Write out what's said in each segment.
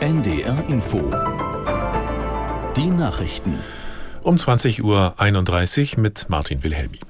NDR Info. Die Nachrichten. Um 20.31 Uhr mit Martin Wilhelmi.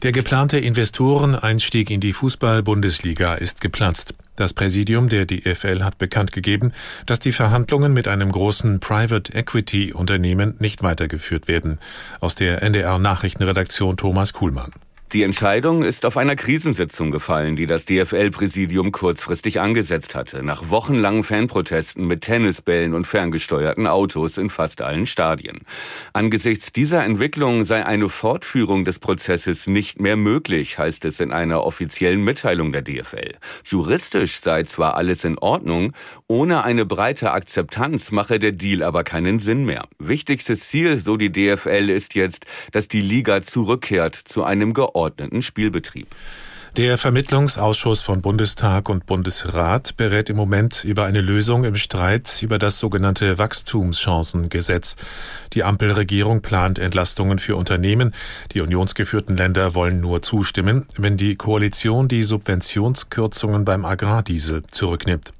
Der geplante Investoreneinstieg in die Fußball-Bundesliga ist geplatzt. Das Präsidium der DFL hat bekannt gegeben, dass die Verhandlungen mit einem großen Private Equity Unternehmen nicht weitergeführt werden. Aus der NDR Nachrichtenredaktion Thomas Kuhlmann. Die Entscheidung ist auf einer Krisensitzung gefallen, die das DFL-Präsidium kurzfristig angesetzt hatte, nach wochenlangen Fanprotesten mit Tennisbällen und ferngesteuerten Autos in fast allen Stadien. Angesichts dieser Entwicklung sei eine Fortführung des Prozesses nicht mehr möglich, heißt es in einer offiziellen Mitteilung der DFL. Juristisch sei zwar alles in Ordnung, ohne eine breite Akzeptanz mache der Deal aber keinen Sinn mehr. Wichtigstes Ziel, so die DFL, ist jetzt, dass die Liga zurückkehrt zu einem geordneten geordneten Spielbetrieb. Der Vermittlungsausschuss von Bundestag und Bundesrat berät im Moment über eine Lösung im Streit über das sogenannte Wachstumschancengesetz. Die Ampelregierung plant Entlastungen für Unternehmen. Die unionsgeführten Länder wollen nur zustimmen, wenn die Koalition die Subventionskürzungen beim Agrardiesel zurücknimmt.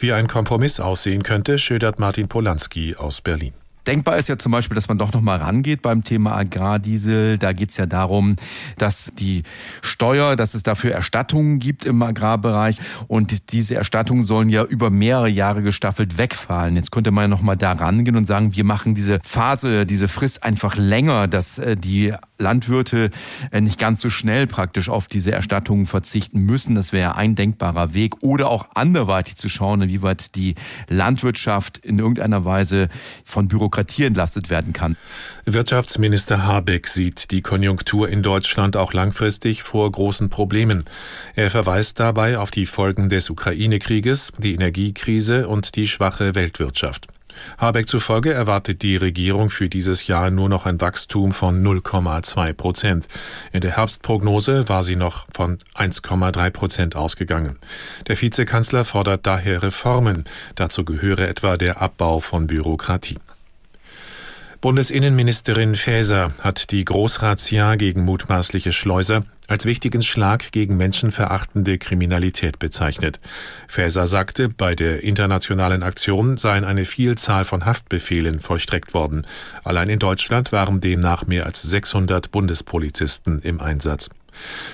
Wie ein Kompromiss aussehen könnte, schildert Martin Polanski aus Berlin. Denkbar ist ja zum Beispiel, dass man doch noch mal rangeht beim Thema Agrardiesel. Da geht es ja darum, dass die Steuer, dass es dafür Erstattungen gibt im Agrarbereich und diese Erstattungen sollen ja über mehrere Jahre gestaffelt wegfallen. Jetzt könnte man ja noch mal da rangehen und sagen, wir machen diese Phase, diese Frist einfach länger, dass äh, die Landwirte äh, nicht ganz so schnell praktisch auf diese Erstattungen verzichten müssen. Das wäre ein denkbarer Weg. Oder auch anderweitig zu schauen, inwieweit die Landwirtschaft in irgendeiner Weise von Bürokratie Bürokratie entlastet werden kann. Wirtschaftsminister Habeck sieht die Konjunktur in Deutschland auch langfristig vor großen Problemen. Er verweist dabei auf die Folgen des Ukraine-Krieges, die Energiekrise und die schwache Weltwirtschaft. Habeck zufolge erwartet die Regierung für dieses Jahr nur noch ein Wachstum von 0,2 Prozent. In der Herbstprognose war sie noch von 1,3 Prozent ausgegangen. Der Vizekanzler fordert daher Reformen. Dazu gehöre etwa der Abbau von Bürokratie. Bundesinnenministerin Faeser hat die Großrazzia gegen mutmaßliche Schleuser als wichtigen Schlag gegen menschenverachtende Kriminalität bezeichnet. Faeser sagte, bei der internationalen Aktion seien eine Vielzahl von Haftbefehlen vollstreckt worden. Allein in Deutschland waren demnach mehr als 600 Bundespolizisten im Einsatz.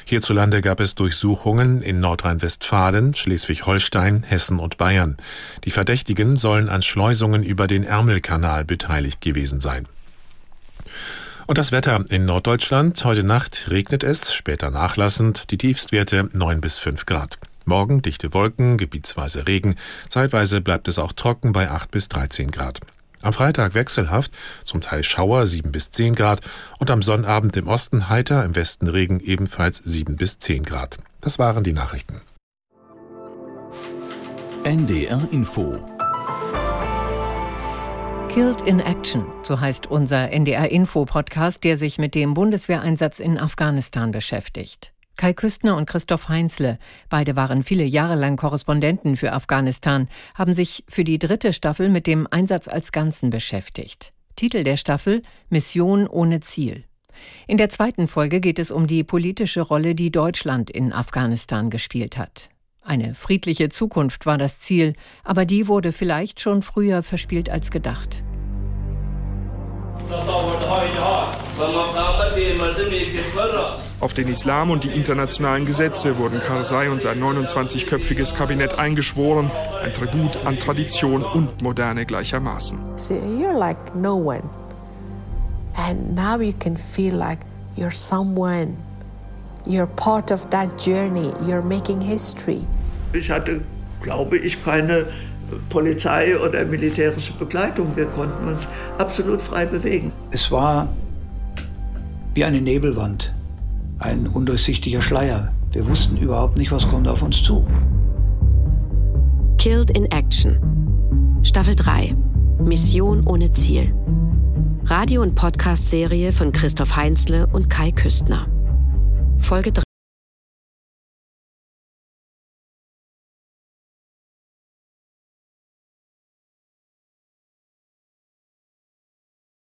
Hierzulande gab es Durchsuchungen in Nordrhein-Westfalen, Schleswig-Holstein, Hessen und Bayern. Die Verdächtigen sollen an Schleusungen über den Ärmelkanal beteiligt gewesen sein. Und das Wetter in Norddeutschland. Heute Nacht regnet es, später nachlassend, die Tiefstwerte 9 bis 5 Grad. Morgen dichte Wolken, gebietsweise Regen, zeitweise bleibt es auch trocken bei 8 bis 13 Grad. Am Freitag wechselhaft, zum Teil Schauer 7 bis 10 Grad und am Sonnabend im Osten heiter, im Westen Regen ebenfalls 7 bis 10 Grad. Das waren die Nachrichten. NDR Info Killed in Action, so heißt unser NDR Info Podcast, der sich mit dem Bundeswehreinsatz in Afghanistan beschäftigt. Kai Küstner und Christoph Heinzle, beide waren viele Jahre lang Korrespondenten für Afghanistan, haben sich für die dritte Staffel mit dem Einsatz als Ganzen beschäftigt. Titel der Staffel Mission ohne Ziel. In der zweiten Folge geht es um die politische Rolle, die Deutschland in Afghanistan gespielt hat. Eine friedliche Zukunft war das Ziel, aber die wurde vielleicht schon früher verspielt als gedacht. Auf den Islam und die internationalen Gesetze wurden Karzai und sein 29-köpfiges Kabinett eingeschworen, ein Tribut an Tradition und Moderne gleichermaßen. You're like no one. And now you can feel like you're someone. You're part of that journey. You're making history. Ich hatte, glaube ich, keine Polizei oder militärische Begleitung. Wir konnten uns absolut frei bewegen. Es war wie eine Nebelwand, ein undurchsichtiger Schleier. Wir wussten überhaupt nicht, was kommt auf uns zu. Killed in Action. Staffel 3. Mission ohne Ziel. Radio- und Podcast-Serie von Christoph Heinzle und Kai Küstner. Folge 3.